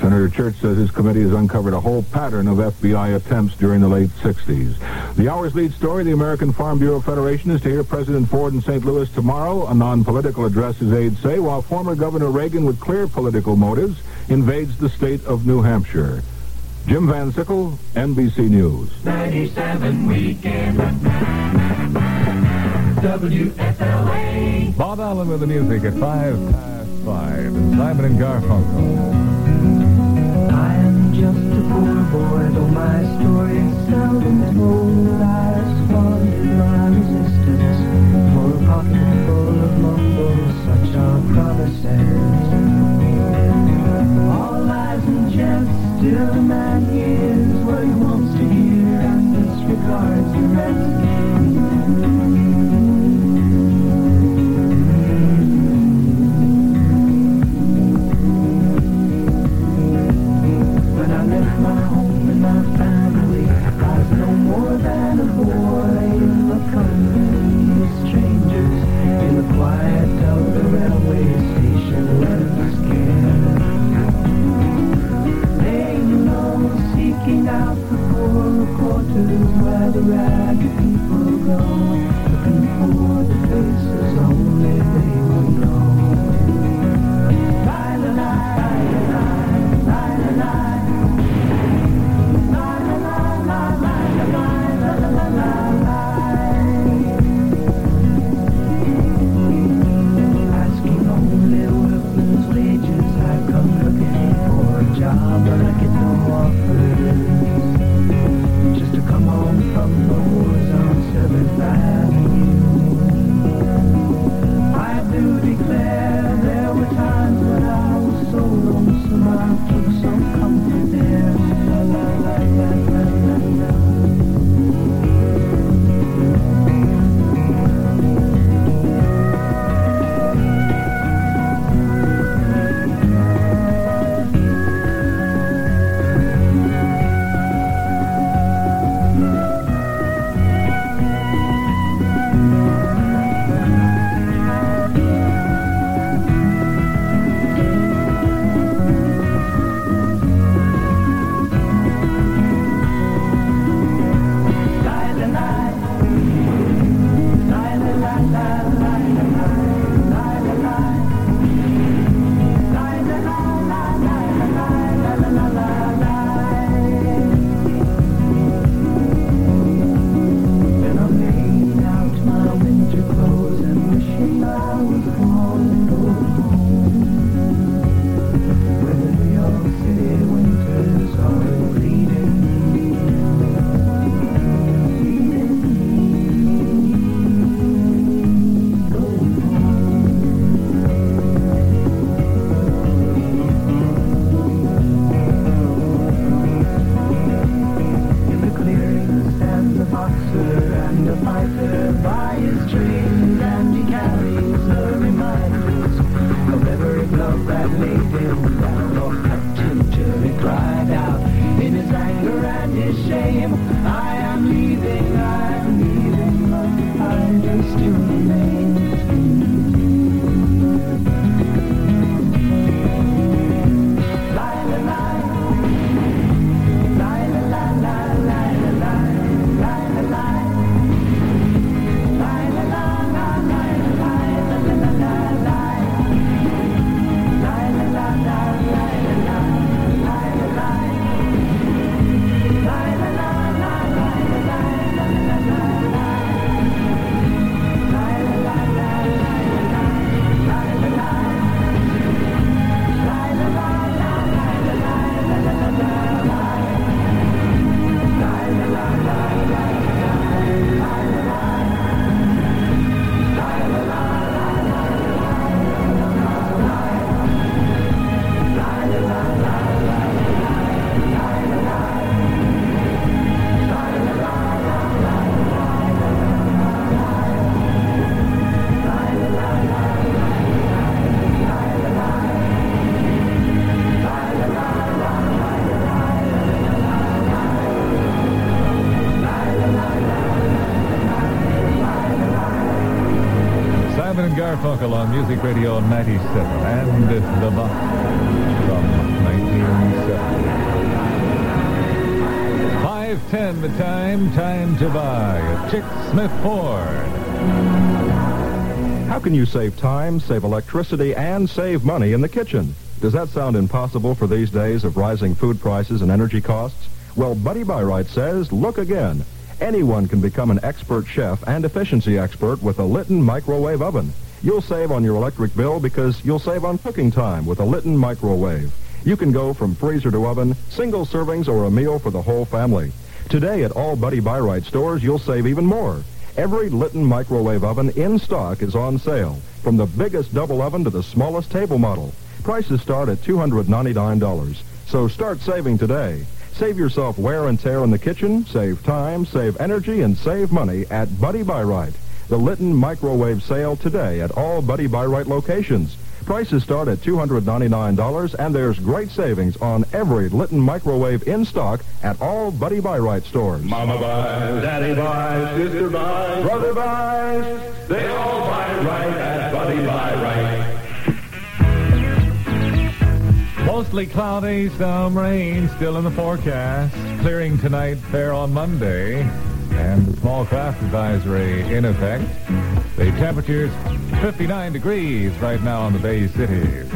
Senator Church says his committee has uncovered a whole pattern of FBI attempts during the late 60s. The hour's lead story, the American Farm Bureau Federation, is to hear President Ford in St. Louis tomorrow. A non-political address, his aides say, while former Governor Reagan, with clear political motives, invades the state of New Hampshire. Jim Van Sickle, NBC News. 97 Weekend. Bob Allen with the music at 5 past 5. And Simon and Garfunkel. Boy, though my story sounded old, I squandered my resistance for a pocket full of mumbles, such are promises. All lies and jest, still the man hears what he wants to hear and disregards the rest. the ride. Garfunkel on Music Radio 97 and The Boxer from 1970. 5.10 the time, time to buy a Chick Smith Ford. How can you save time, save electricity, and save money in the kitchen? Does that sound impossible for these days of rising food prices and energy costs? Well, Buddy Byright says, look again. Anyone can become an expert chef and efficiency expert with a Litton microwave oven. You'll save on your electric bill because you'll save on cooking time with a Litton microwave. You can go from freezer to oven, single servings, or a meal for the whole family. Today at all Buddy Byright stores, you'll save even more. Every Litton microwave oven in stock is on sale, from the biggest double oven to the smallest table model. Prices start at $299. So start saving today. Save yourself wear and tear in the kitchen, save time, save energy, and save money at Buddy Byright. The Litton microwave sale today at all Buddy Byright locations. Prices start at $299, and there's great savings on every Litton microwave in stock at all Buddy Byright stores. Mama buys, Daddy buys, sister buys, brother buys. They all buy right at Buddy Buy Right. Mostly cloudy, some rain still in the forecast. Clearing tonight, fair on Monday. And the small craft advisory in effect. The temperature's 59 degrees right now in the Bay Cities.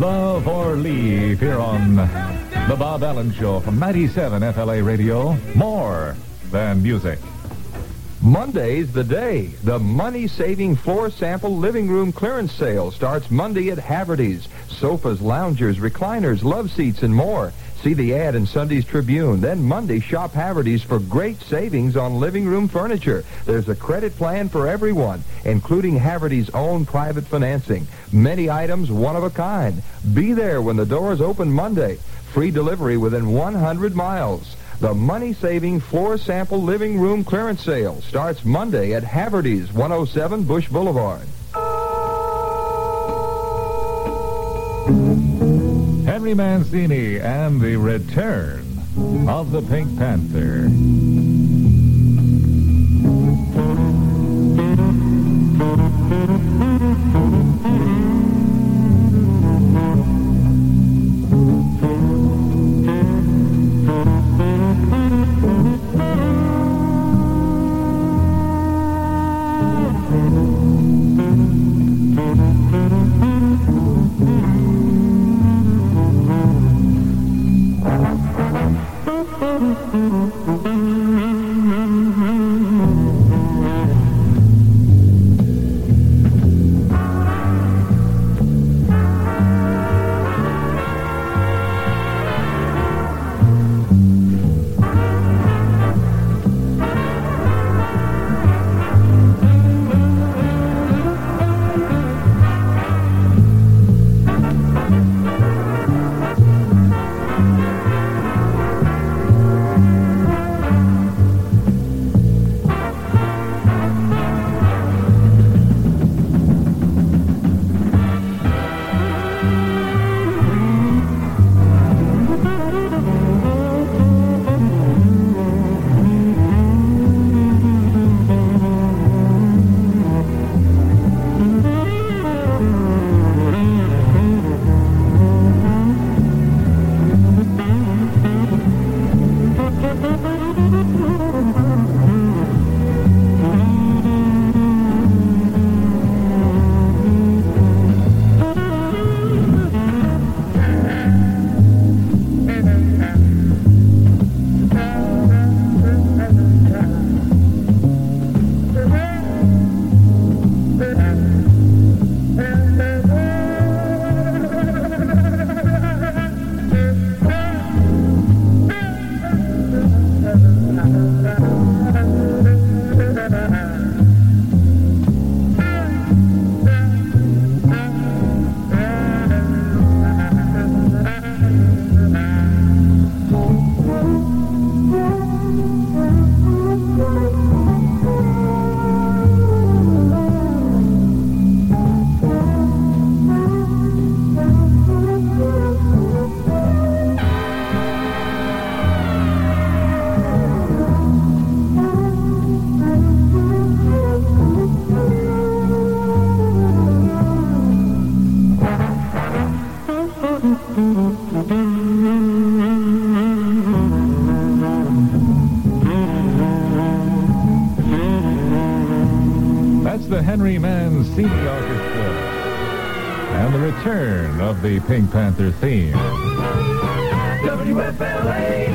Love or Leave here on The Bob Allen Show from 97 FLA Radio. More than music. Monday's the day. The money-saving floor sample living room clearance sale starts Monday at Haverty's. Sofas, loungers, recliners, love seats, and more. See the ad in Sunday's Tribune. Then Monday, shop Haverty's for great savings on living room furniture. There's a credit plan for everyone, including Haverty's own private financing. Many items, one of a kind. Be there when the doors open Monday. Free delivery within 100 miles. The money-saving floor sample living room clearance sale starts Monday at Haverty's, 107 Bush Boulevard. Henry Mancini and the return of the Pink Panther. That's Panther theme. WFLA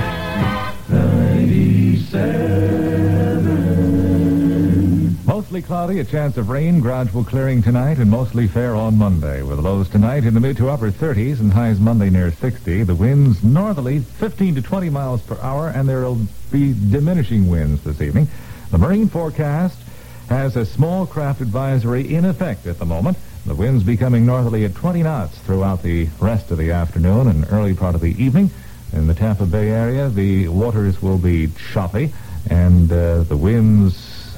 97. Mostly cloudy, a chance of rain, gradual clearing tonight, and mostly fair on Monday, with lows tonight in the mid to upper 30s and highs Monday near 60. The winds northerly 15 to 20 miles per hour, and there will be diminishing winds this evening. The marine forecast has a small craft advisory in effect at the moment. The winds becoming northerly at 20 knots throughout the rest of the afternoon and early part of the evening. In the Tampa Bay area, the waters will be choppy, and uh, the winds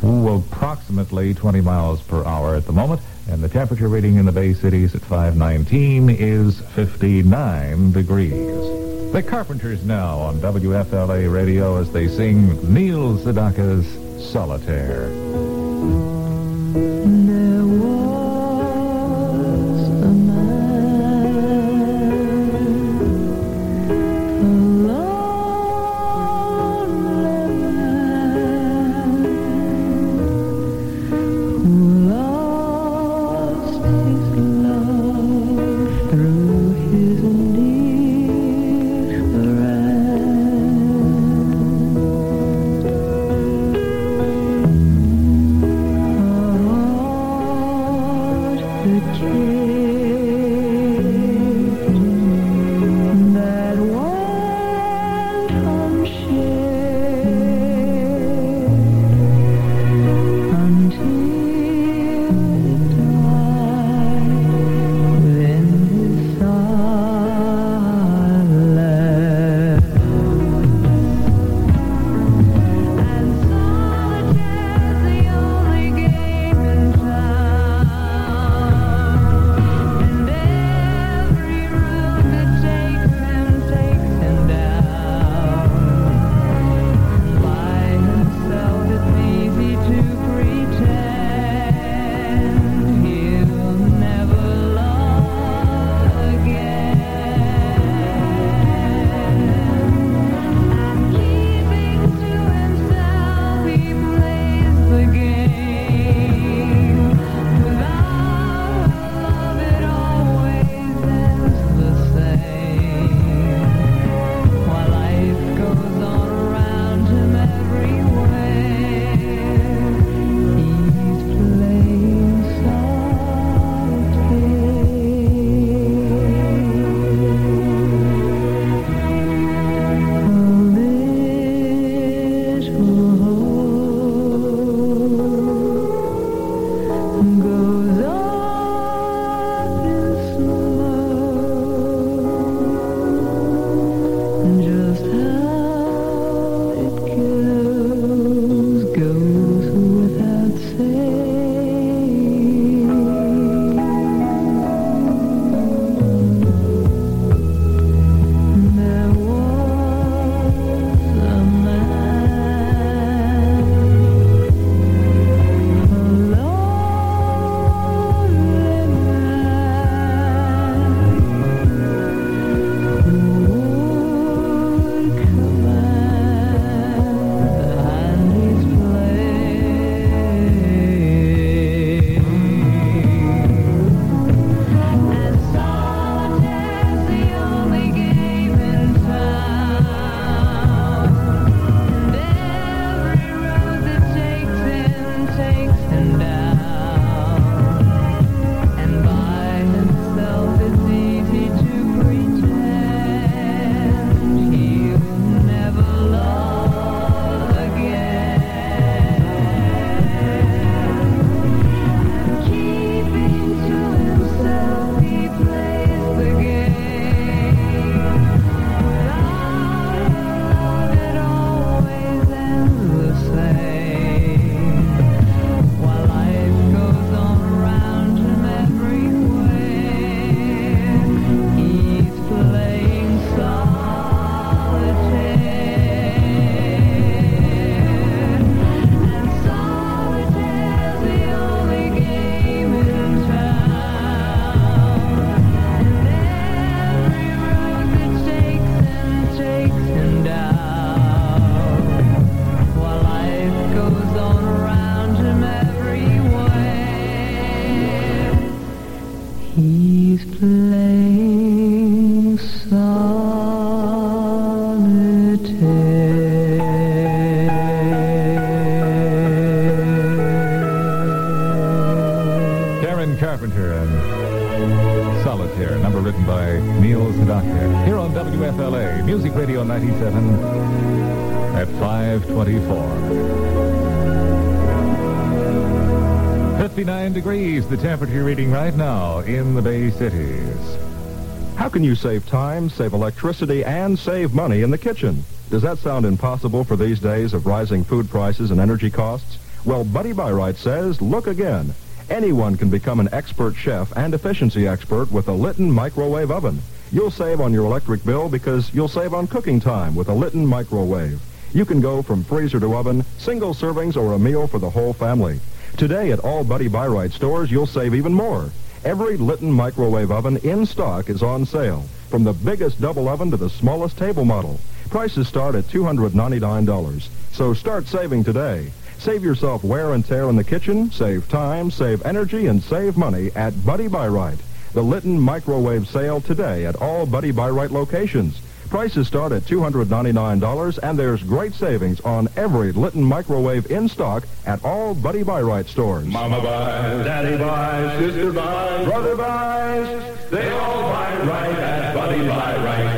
to approximately 20 miles per hour at the moment. And the temperature reading in the Bay Cities at 519 is 59 degrees. The Carpenters now on WFLA radio as they sing Neil Sedaka's Solitaire. Reading right now in the Bay Cities. How can you save time, save electricity, and save money in the kitchen? Does that sound impossible for these days of rising food prices and energy costs? Well, Buddy Byright says, look again. Anyone can become an expert chef and efficiency expert with a Litton microwave oven. You'll save on your electric bill because you'll save on cooking time with a Litton microwave. You can go from freezer to oven, single servings, or a meal for the whole family. Today at all Buddy Byright stores, you'll save even more. Every Litton microwave oven in stock is on sale, from the biggest double oven to the smallest table model. Prices start at $299. So start saving today. Save yourself wear and tear in the kitchen, save time, save energy, and save money at Buddy Byright. The Litton microwave sale today at all Buddy Byright locations. Prices start at $299, and there's great savings on every Litton microwave in stock at all Buddy Byright stores. Mama buys, daddy buys, sister buys, brother buys. They all buy right at Buddy Buy Right.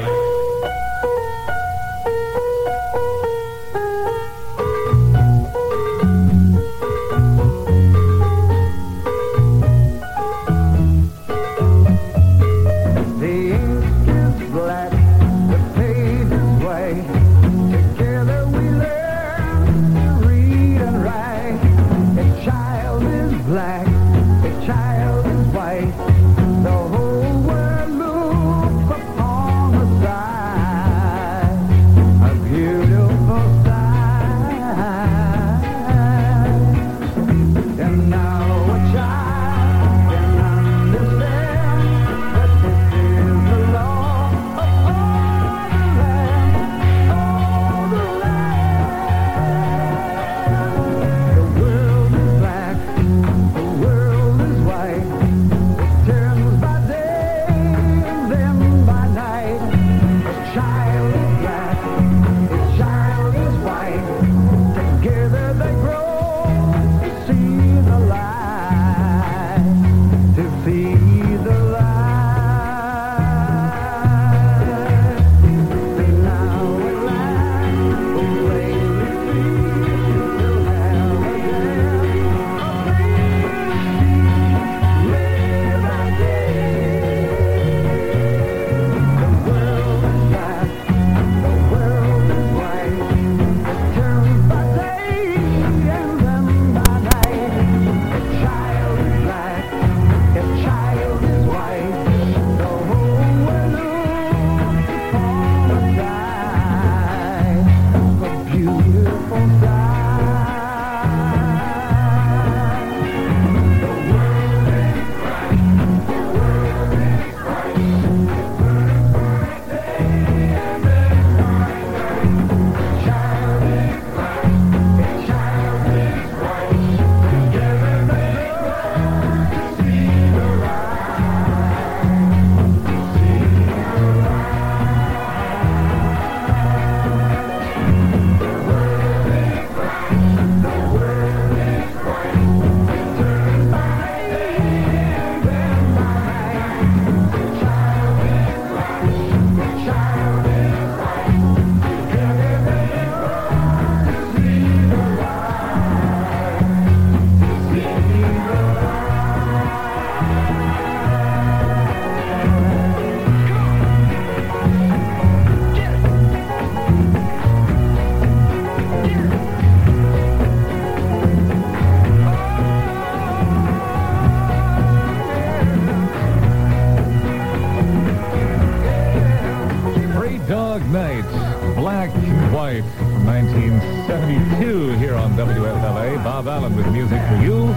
For you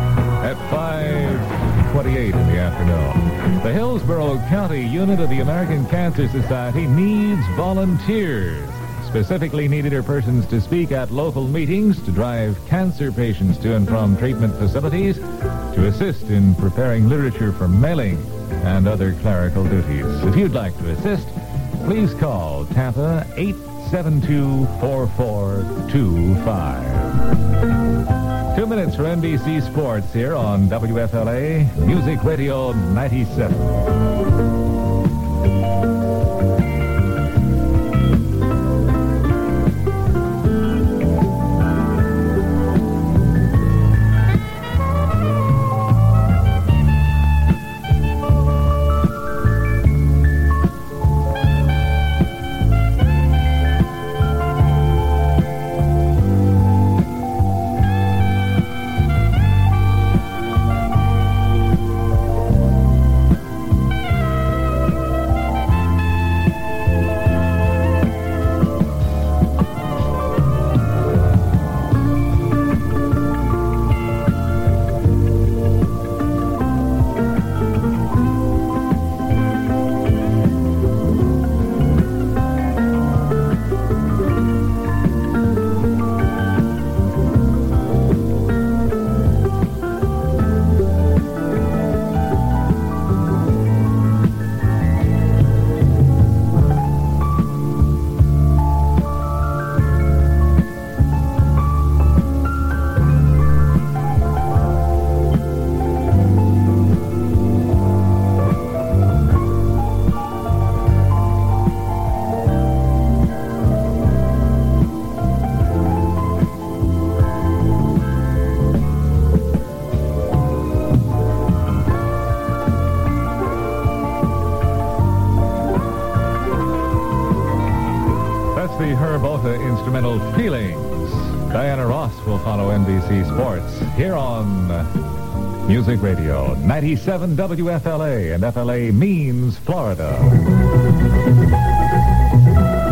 at 5.28 in the afternoon. The Hillsborough County unit of the American Cancer Society needs volunteers. Specifically needed are persons to speak at local meetings, to drive cancer patients to and from treatment facilities, to assist in preparing literature for mailing, and other clerical duties. If you'd like to assist, please call Tampa 872-4425. Two minutes for NBC Sports here on WFLA Music Radio 97. The instrumental Feelings. Diana Ross will follow NBC Sports here on Music Radio 97 WFLA and FLA means Florida.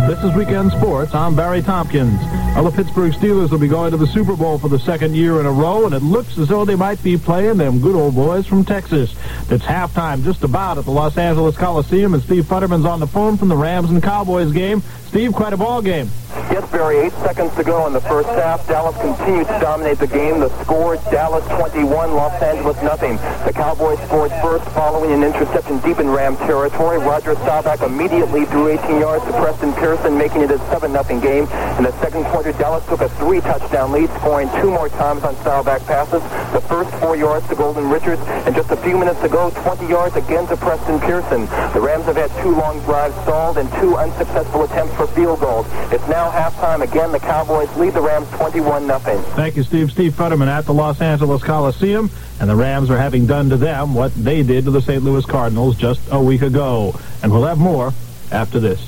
This is Weekend Sports. I'm Barry Tompkins. Well, the Pittsburgh Steelers will be going to the Super Bowl for the second year in a row, and it looks as though they might be playing them good old boys from Texas. It's halftime just about at the Los Angeles Coliseum, and Steve Futterman's on the phone from the Rams and Cowboys game. Steve, quite a ball game. Yes, Barry, eight seconds to go in the first half. Dallas continued to dominate the game. The score, Dallas 21, Los Angeles nothing. The Cowboys scored first following an interception deep in Ram territory. Roger Staubach immediately threw 18 yards to Preston Pearson, making it a 7-0 game. In the second quarter, Dallas took a three-touchdown lead, scoring two more times on Staubach passes. The first four yards to Golden Richards, and just a few minutes to go, 20 yards again to Preston Pearson. The Rams have had two long drives stalled and two unsuccessful attempts for field goals. It's now halftime. Again, the Cowboys lead the Rams 21-0. Thank you, Steve. Steve Futterman at the Los Angeles Coliseum, and the Rams are having done to them what they did to the St. Louis Cardinals just a week ago. And we'll have more after this.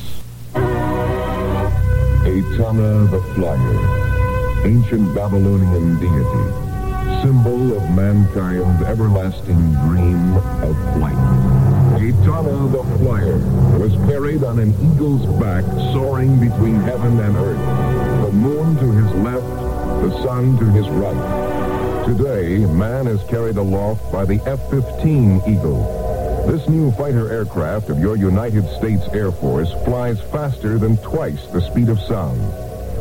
Etana the Flyer, ancient Babylonian deity, symbol of mankind's everlasting dream of flight. Etana the Flyer was carried on an eagle's back soaring between heaven and earth, the moon to his left, the sun to his right. Today, man is carried aloft by the F-15 Eagle, this new fighter aircraft of your United States Air Force flies faster than twice the speed of sound.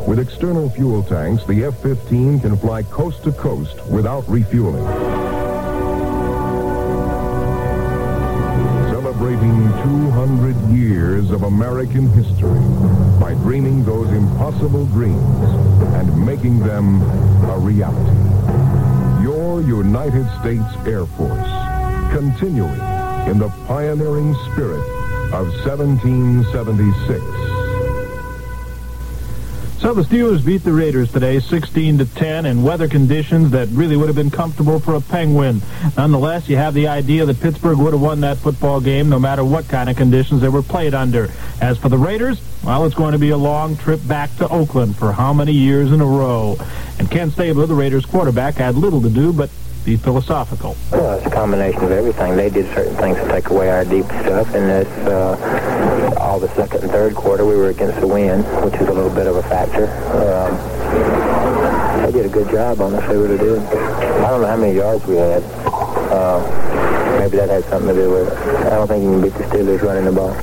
With external fuel tanks, the F-15 can fly coast to coast without refueling. Celebrating 200 years of American history by dreaming those impossible dreams and making them a reality. Your United States Air Force, continuing in the pioneering spirit of 1776. So the Steelers beat the Raiders today 16 to 10 in weather conditions that really would have been comfortable for a Penguin. Nonetheless, you have the idea that Pittsburgh would have won that football game no matter what kind of conditions they were played under. As for the Raiders, well, it's going to be a long trip back to Oakland for how many years in a row. And Ken Stabler, the Raiders quarterback, had little to do but be philosophical. Well, it's a combination of everything. They did certain things to take away our deep stuff, and it's uh, all the second and third quarter we were against the wind, which is a little bit of a factor. Um, they did a good job on us. They really did. I don't know how many yards we had. Uh, maybe that had something to do with it. I don't think you can beat the Steelers running the ball.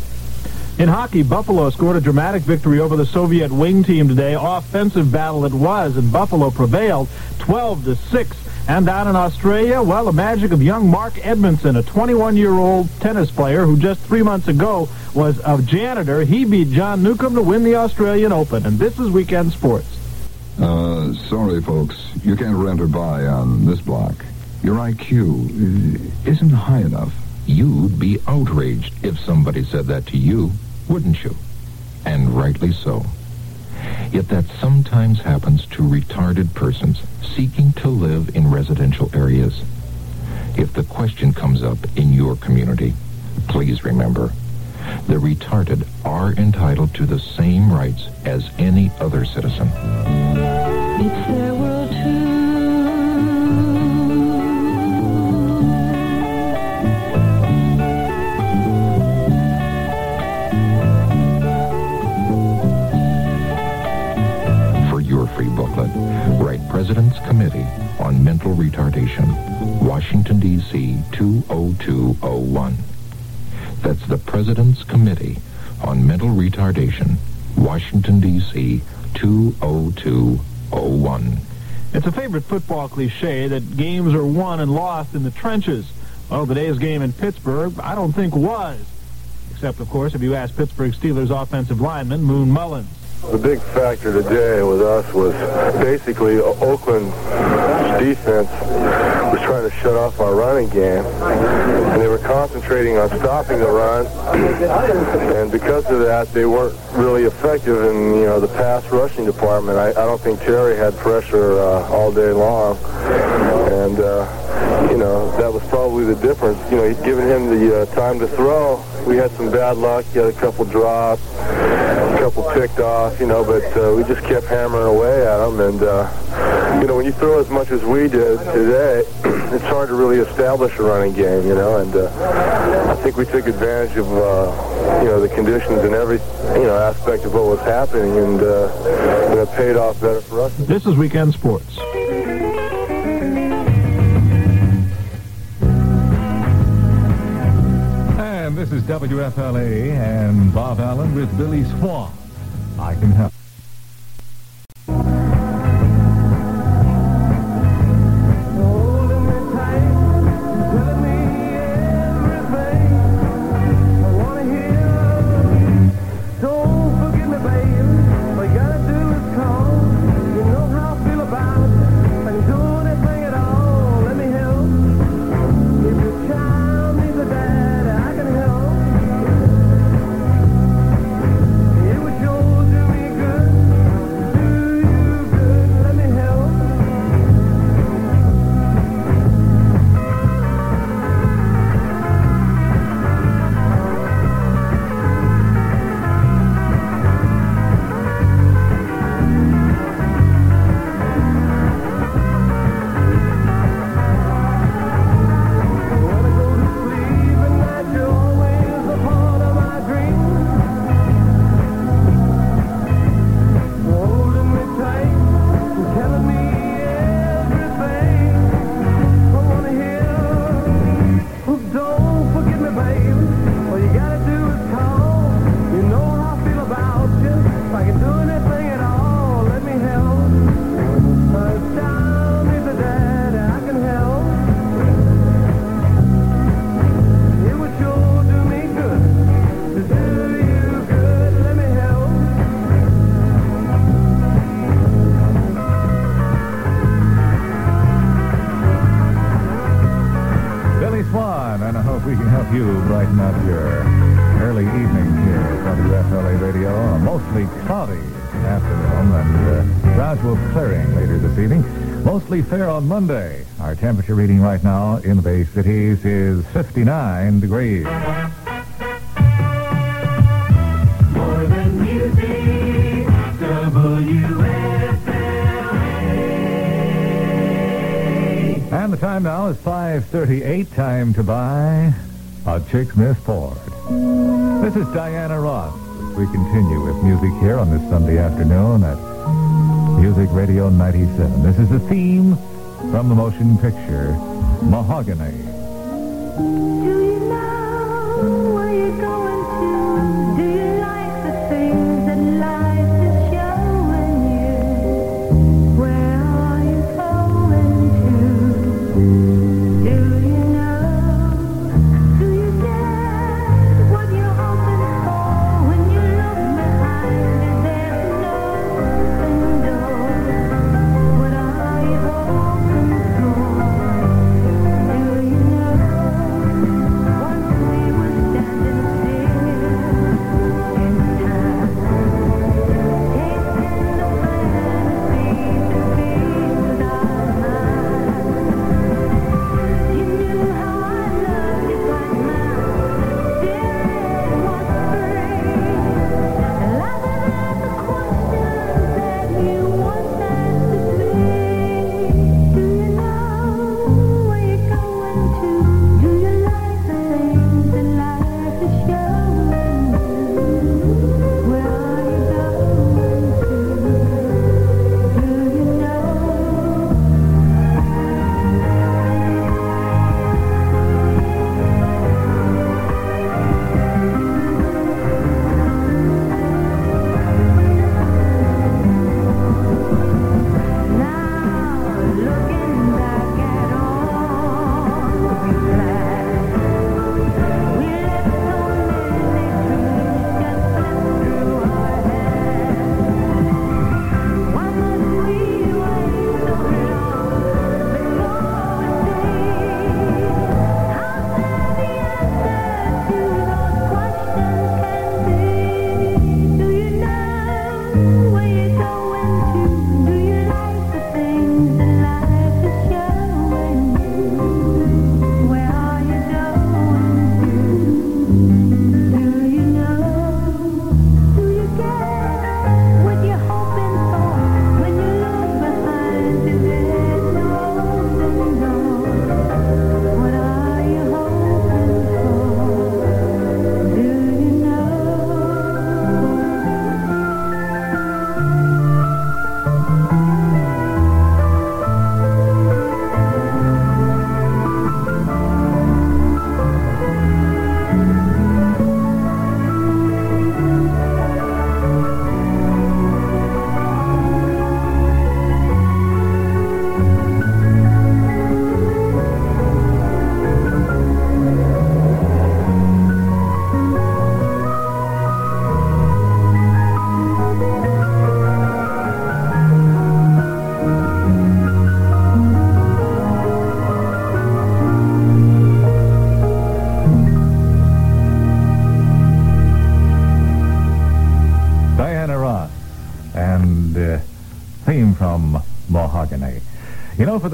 In hockey, Buffalo scored a dramatic victory over the Soviet wing team today. Offensive battle it was, and Buffalo prevailed 12 to 6. And down in Australia, well, the magic of young Mark Edmondson, a 21-year-old tennis player who just three months ago was a janitor. He beat John Newcombe to win the Australian Open. And this is Weekend Sports. Uh, sorry, folks. You can't rent or buy on this block. Your IQ isn't high enough. You'd be outraged if somebody said that to you, wouldn't you? And rightly so. Yet that sometimes happens to retarded persons seeking to live in residential areas. If the question comes up in your community, please remember, the retarded are entitled to the same rights as any other citizen. President's Committee on Mental Retardation, Washington, D.C. 20201. That's the President's Committee on Mental Retardation, Washington, D.C. 20201. It's a favorite football cliche that games are won and lost in the trenches. Well, today's game in Pittsburgh, I don't think was. Except, of course, if you ask Pittsburgh Steelers offensive lineman Moon Mullins. The big factor today with us was basically Oakland's defense was trying to shut off our running game, and they were concentrating on stopping the run. And because of that, they weren't really effective in you know the pass rushing department. I, I don't think Terry had pressure uh, all day long, and. Uh, you know, that was probably the difference. You know, given him the uh, time to throw. We had some bad luck. He had a couple drops, a couple picked off, you know, but uh, we just kept hammering away at him. And, uh, you know, when you throw as much as we did today, it's hard to really establish a running game, you know, and uh, I think we took advantage of, uh, you know, the conditions and every, you know, aspect of what was happening, and uh, you it paid off better for us. This is Weekend Sports. This is WFLA and Bob Allen with Billy Swan. I can help. You up your early evening here at WFLA Radio. A mostly cloudy afternoon and uh, gradual clearing later this evening. Mostly fair on Monday. Our temperature reading right now in the Bay Cities is 59 degrees. More than music, WFLA. And the time now is 5.38. Time to buy a Chick Smith Ford. This is Diana Ross we continue with music here on this Sunday afternoon at Music Radio 97. This is the theme from the motion picture Mahogany. Do you know where you're going to? Do you like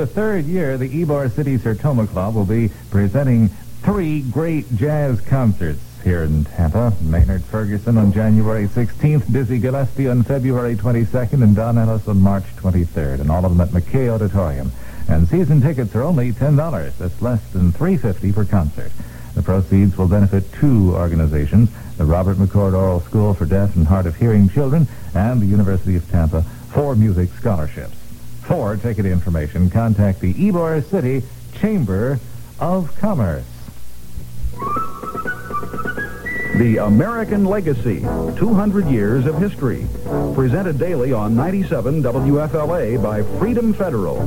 third year, the Ybor City Sertoma Club will be presenting three great jazz concerts here in Tampa. Maynard Ferguson on January 16th, Dizzy Gillespie on February 22nd, and Don Ellis on March 23rd, and all of them at McKay Auditorium. And season tickets are only $10. That's less than $3.50 per concert. The proceeds will benefit two organizations, the Robert McCord Oral School for Deaf and Hard of Hearing Children and the University of Tampa for music scholarships. For ticket information, contact the Ybor City Chamber of Commerce. The American Legacy, 200 Years of History. Presented daily on 97 WFLA by Freedom Federal.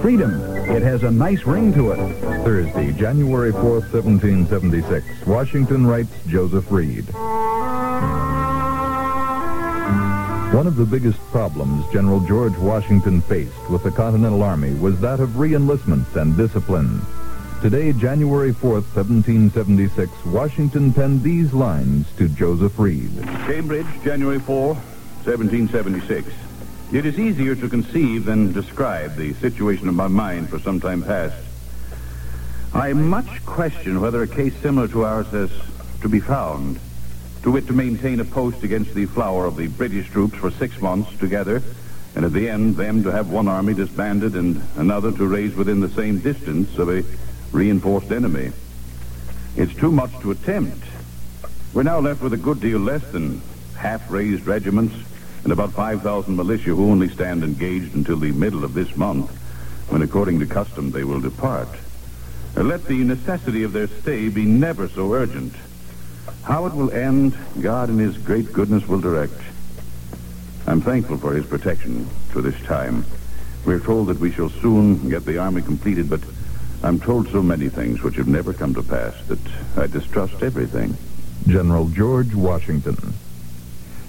Freedom, it has a nice ring to it. Thursday, January 4th, 1776. Washington writes Joseph Reed. One of the biggest problems General George Washington faced with the Continental Army was that of reenlistment and discipline. Today, January 4th, 1776, Washington penned these lines to Joseph Reed. Cambridge, January 4, 1776. It is easier to conceive than describe the situation of my mind for some time past. I much question whether a case similar to ours has to be found. To wit, to maintain a post against the flower of the British troops for six months together, and at the end, them to have one army disbanded and another to raise within the same distance of a reinforced enemy. It's too much to attempt. We're now left with a good deal less than half-raised regiments and about 5,000 militia who only stand engaged until the middle of this month, when according to custom they will depart. Let the necessity of their stay be never so urgent. How it will end, God in his great goodness will direct. I'm thankful for his protection to this time. We're told that we shall soon get the army completed, but I'm told so many things which have never come to pass that I distrust everything. General George Washington.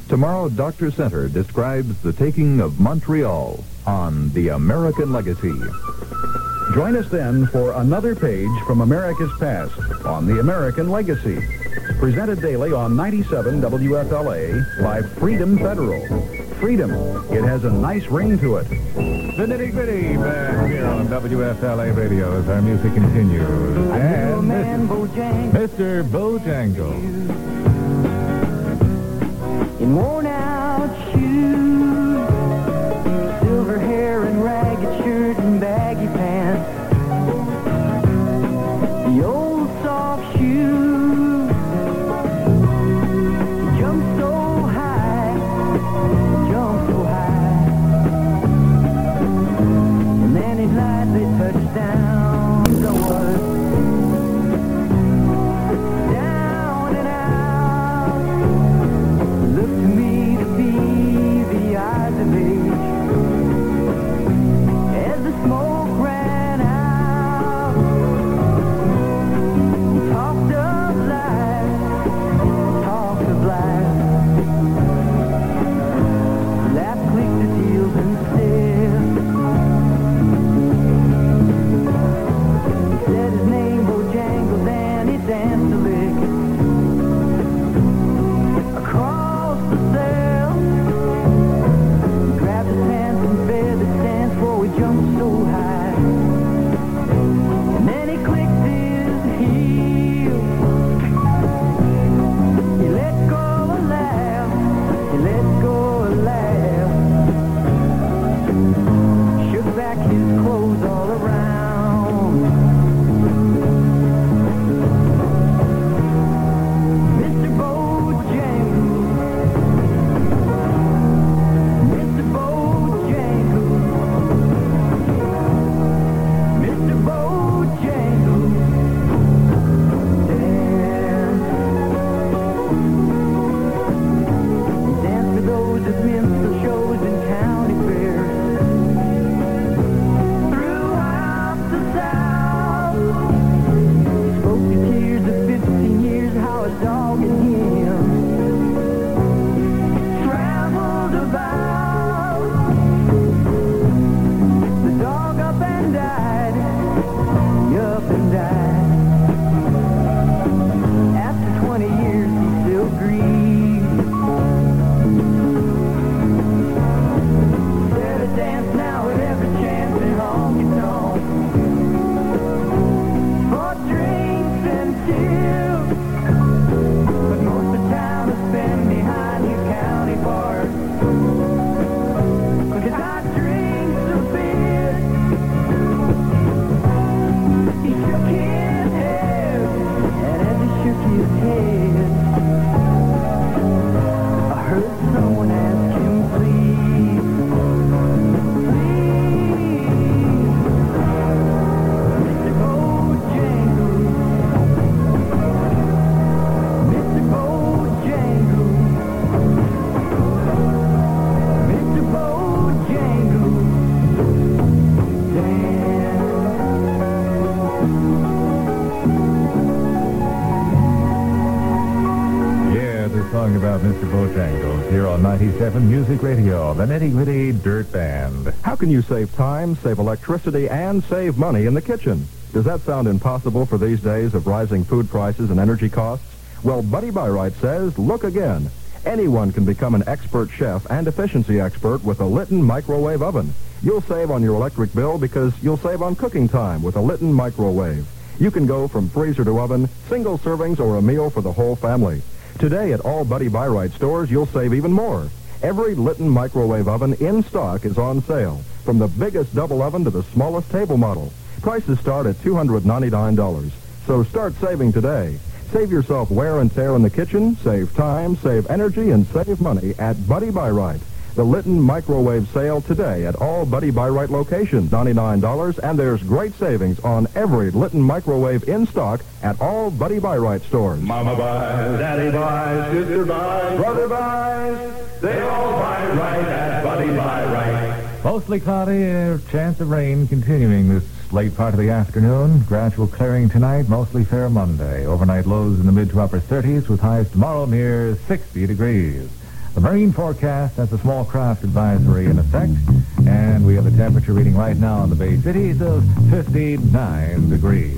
Tomorrow, Dr. Center describes the taking of Montreal on The American Legacy. Join us then for another page from America's past on The American Legacy. Presented daily on 97 WFLA by Freedom Federal. Freedom, it has a nice ring to it. The nitty gritty back here on WFLA Radio as our music continues. And this Mr. Bojangle. in worn out here on 97 Music Radio, the nitty gritty dirt band. How can you save time, save electricity, and save money in the kitchen? Does that sound impossible for these days of rising food prices and energy costs? Well, Buddy Byright says, look again. Anyone can become an expert chef and efficiency expert with a Litton microwave oven. You'll save on your electric bill because you'll save on cooking time with a Litton microwave. You can go from freezer to oven, single servings, or a meal for the whole family. Today at all Buddy Byright stores, you'll save even more. Every Litton microwave oven in stock is on sale, from the biggest double oven to the smallest table model. Prices start at $299. So start saving today. Save yourself wear and tear in the kitchen, save time, save energy, and save money at Buddy Byright. The Litton microwave sale today at all Buddy Byright locations, $99, and there's great savings on every Litton microwave in stock at all Buddy Byright stores. Mama buys, Daddy buys, sister buys, brother buys. They all buy right at Buddy Buy Right. Mostly cloudy, a chance of rain continuing this late part of the afternoon. Gradual clearing tonight, mostly fair Monday. Overnight lows in the mid to upper 30s with highs tomorrow near 60 degrees. The marine forecast has a small craft advisory in effect, and we have a temperature reading right now in the Bay Cities of 59 degrees.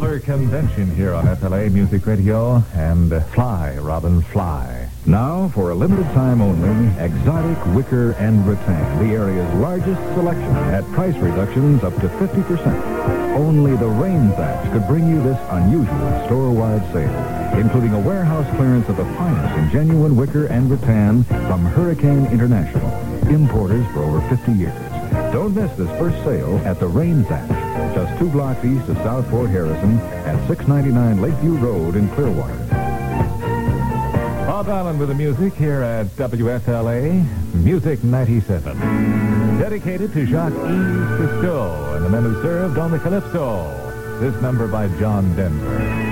Silver Convention here on FLA Music Radio and uh, Fly, Robin, Fly. Now, for a limited time only, exotic wicker and rattan, the area's largest selection at price reductions up to 50%. Only the Rains Act could bring you this unusual store-wide sale, including a warehouse clearance of the finest in genuine wicker and rattan from Hurricane International, importers for over 50 years. Don't miss this first sale at the Act, just two blocks east of South Fort Harrison at 699 Lakeview Road in Clearwater. Bob Allen with the music here at WFLA Music 97. Dedicated to Jacques-Yves Cousteau and the men who served on the Calypso. This number by John Denver.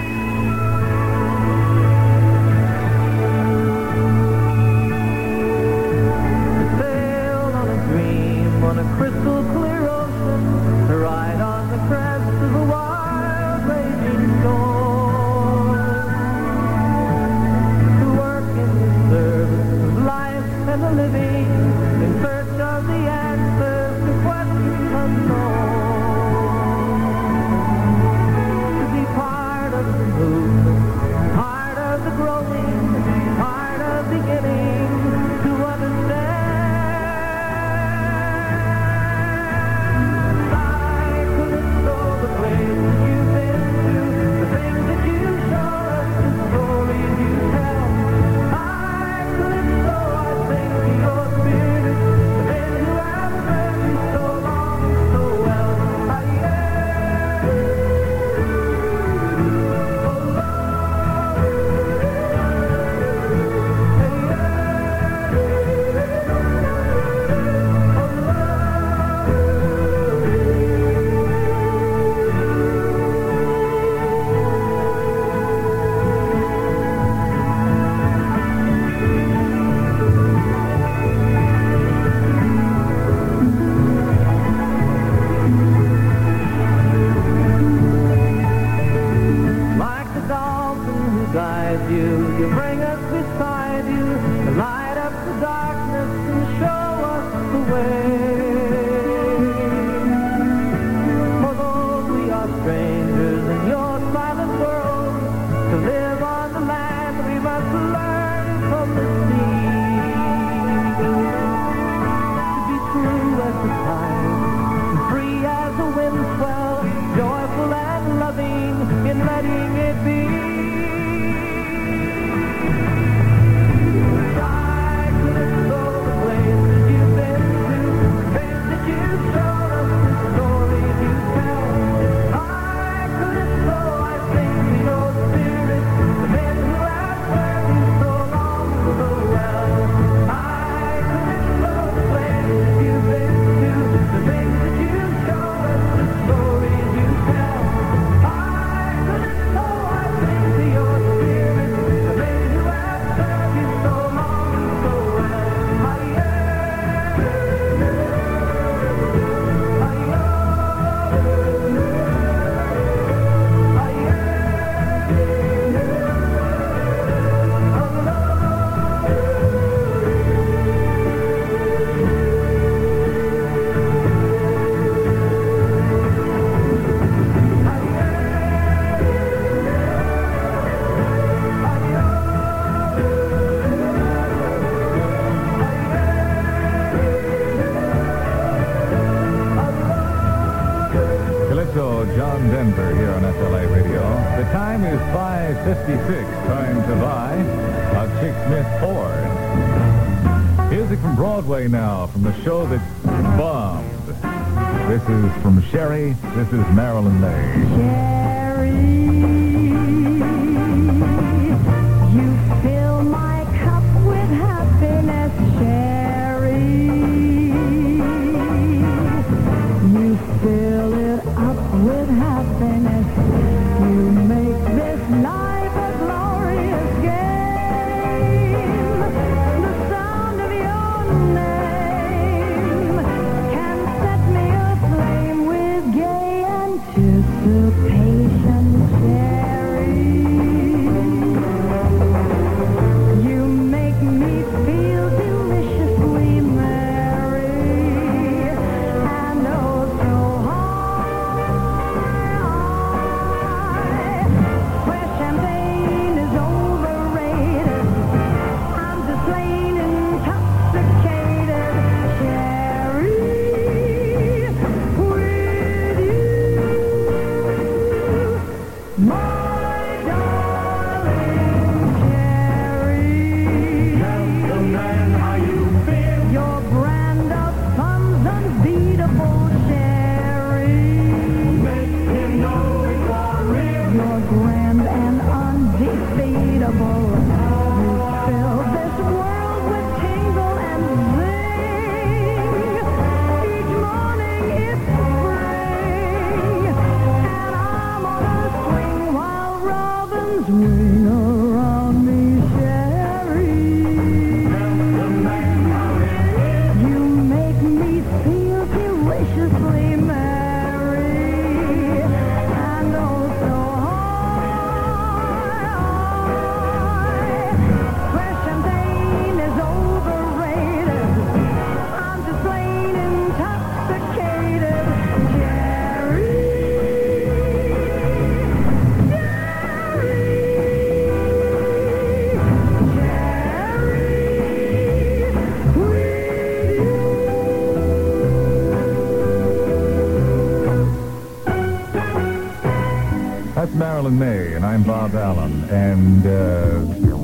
And uh,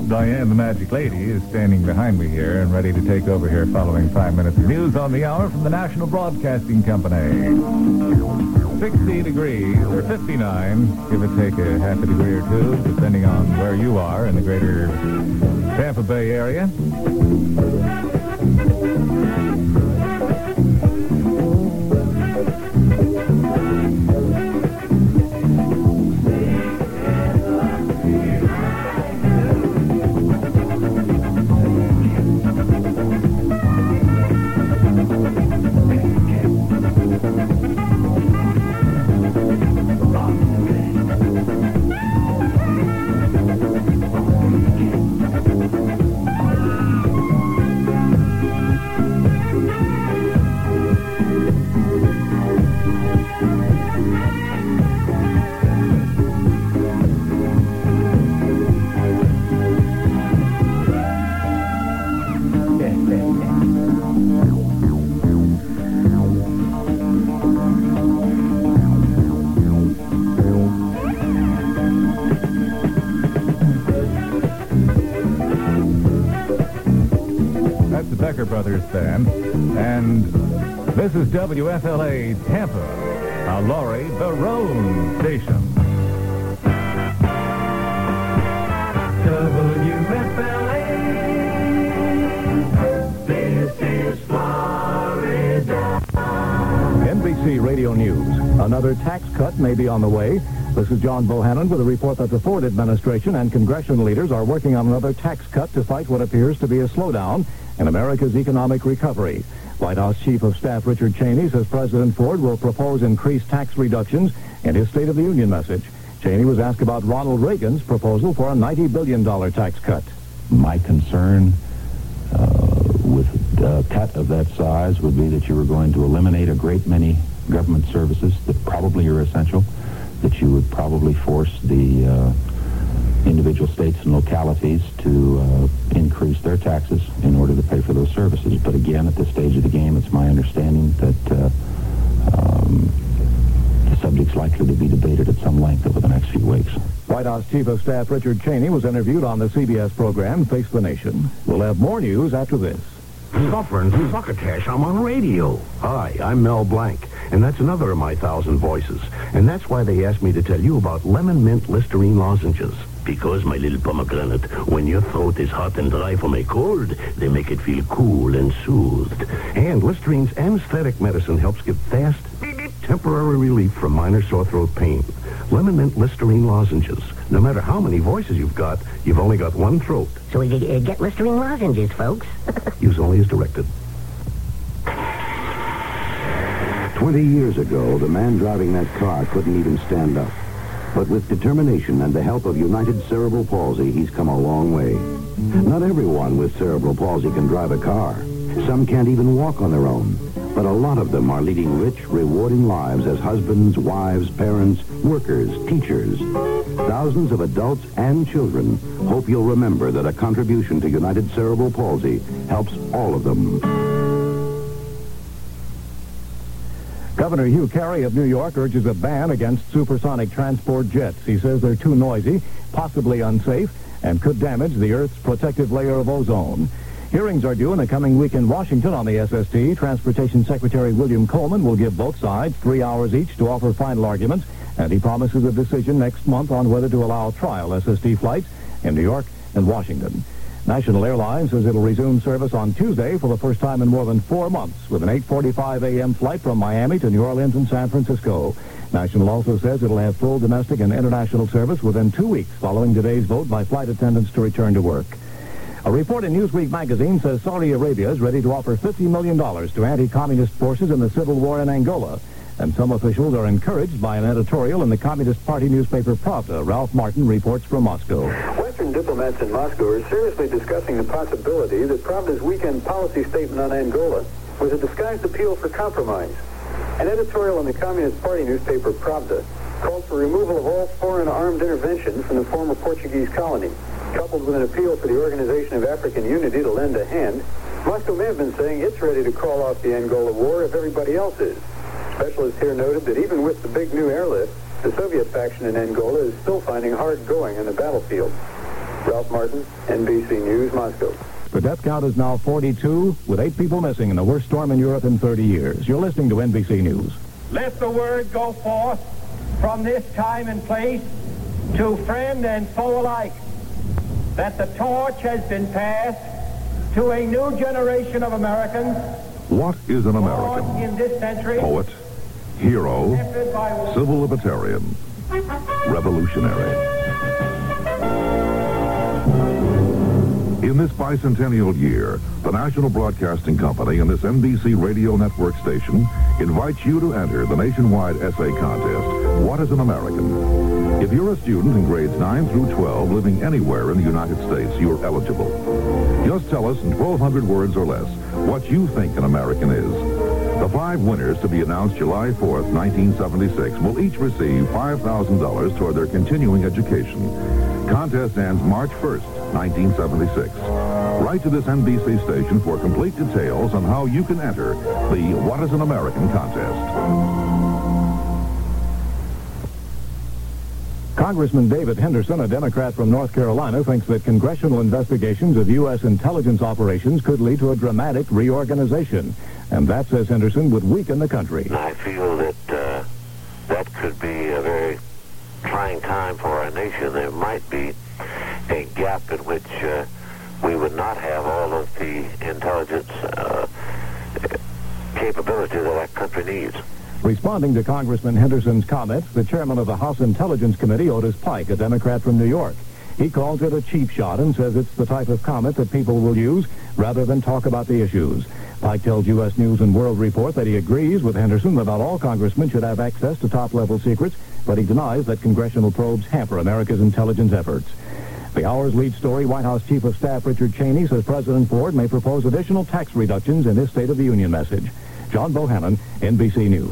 Diane, the Magic Lady, is standing behind me here and ready to take over here following five minutes of news on the hour from the National Broadcasting Company. 60 degrees, or 59, give or take a half a degree or two, depending on where you are in the greater Tampa Bay area. Brothers Band. And this is WFLA Tampa, a Laurie Barone station. WFLA. This is Florida. NBC Radio News. Another tax cut may be on the way. This is John Bohannon with a report that the Ford administration and congressional leaders are working on another tax cut to fight what appears to be a slowdown in America's economic recovery. White House Chief of Staff Richard Cheney says President Ford will propose increased tax reductions in his State of the Union message. Cheney was asked about Ronald Reagan's proposal for a $90 billion tax cut. My concern uh, with a cut of that size would be that you were going to eliminate a great many government services that probably are essential, that you would probably force the uh, individual states and localities to uh, increase their taxes in order to pay for those services. But again, at this stage of the game, it's my understanding that uh, um, the subject's likely to be debated at some length over the next few weeks. White House Chief of Staff Richard Cheney was interviewed on the CBS program Face the Nation. We'll have more news after this. Suffering succotash, I'm on radio. Hi, I'm Mel Blanc, and that's another of my thousand voices. And that's why they asked me to tell you about lemon mint Listerine lozenges. Because, my little pomegranate, when your throat is hot and dry from a cold, they make it feel cool and soothed. And Listerine's anesthetic medicine helps give fast, temporary relief from minor sore throat pain. Lemon mint Listerine lozenges. No matter how many voices you've got, you've only got one throat. So uh, get Listerine lozenges, folks. Use only as directed. Twenty years ago, the man driving that car couldn't even stand up. But with determination and the help of United Cerebral Palsy, he's come a long way. Not everyone with cerebral palsy can drive a car. Some can't even walk on their own. But a lot of them are leading rich, rewarding lives as husbands, wives, parents, workers, teachers. Thousands of adults and children hope you'll remember that a contribution to United Cerebral Palsy helps all of them. Governor Hugh Carey of New York urges a ban against supersonic transport jets. He says they're too noisy, possibly unsafe, and could damage the Earth's protective layer of ozone. Hearings are due in the coming week in Washington on the SST. Transportation Secretary William Coleman will give both sides three hours each to offer final arguments, and he promises a decision next month on whether to allow trial SST flights in New York and Washington. National Airlines says it'll resume service on Tuesday for the first time in more than four months with an 8.45 a.m. flight from Miami to New Orleans and San Francisco. National also says it'll have full domestic and international service within two weeks following today's vote by flight attendants to return to work. A report in Newsweek magazine says Saudi Arabia is ready to offer $50 million to anti-communist forces in the civil war in Angola. And some officials are encouraged by an editorial in the Communist Party newspaper Pravda. Ralph Martin reports from Moscow. Western diplomats in Moscow are seriously discussing the possibility that Pravda's weekend policy statement on Angola was a disguised appeal for compromise. An editorial in the Communist Party newspaper Pravda called for removal of all foreign armed intervention from the former Portuguese colony. Coupled with an appeal for the Organization of African Unity to lend a hand, Moscow may have been saying it's ready to call off the Angola war if everybody else is. Specialists here noted that even with the big new airlift, The Soviet faction in Angola is still finding hard going in the battlefield. Ralph Martin, NBC News, Moscow. The death count is now 42, with eight people missing in the worst storm in Europe in 30 years. You're listening to NBC News. Let the word go forth from this time and place to friend and foe alike that the torch has been passed to a new generation of Americans What is an American? in this century, Poet, hero, civil libertarian, revolutionary. In this bicentennial year, the National Broadcasting Company and this NBC radio network station invites you to enter the nationwide essay contest, What is an American? If you're a student in grades 9 through 12 living anywhere in the United States, you're eligible. Just tell us in 1,200 words or less what you think an American is. The five winners to be announced July 4th, 1976 will each receive $5,000 toward their continuing education. Contest ends March 1st, 1976. Write to this NBC station for complete details on how you can enter the What is an American contest. Congressman David Henderson, a Democrat from North Carolina, thinks that congressional investigations of U.S. intelligence operations could lead to a dramatic reorganization. And that, says Henderson, would weaken the country. I feel that uh, that could be a very trying time for our nation. There might be a gap in which uh, we would not have all of the intelligence uh, capability that our country needs. Responding to Congressman Henderson's comments, the chairman of the House Intelligence Committee, Otis Pike, a Democrat from New York, he calls it a cheap shot and says it's the type of comment that people will use rather than talk about the issues. Pike tells U.S. News and World Report that he agrees with Henderson that not all congressmen should have access to top-level secrets, but he denies that congressional probes hamper America's intelligence efforts. The hour's lead story, White House Chief of Staff Richard Cheney says President Ford may propose additional tax reductions in his State of the Union message. John Bohannon, NBC News.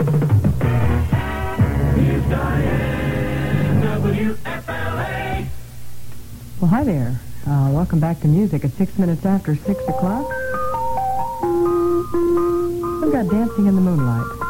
Well, hi there. Uh, welcome back to music at six minutes after six o'clock. We've got Dancing in the Moonlight.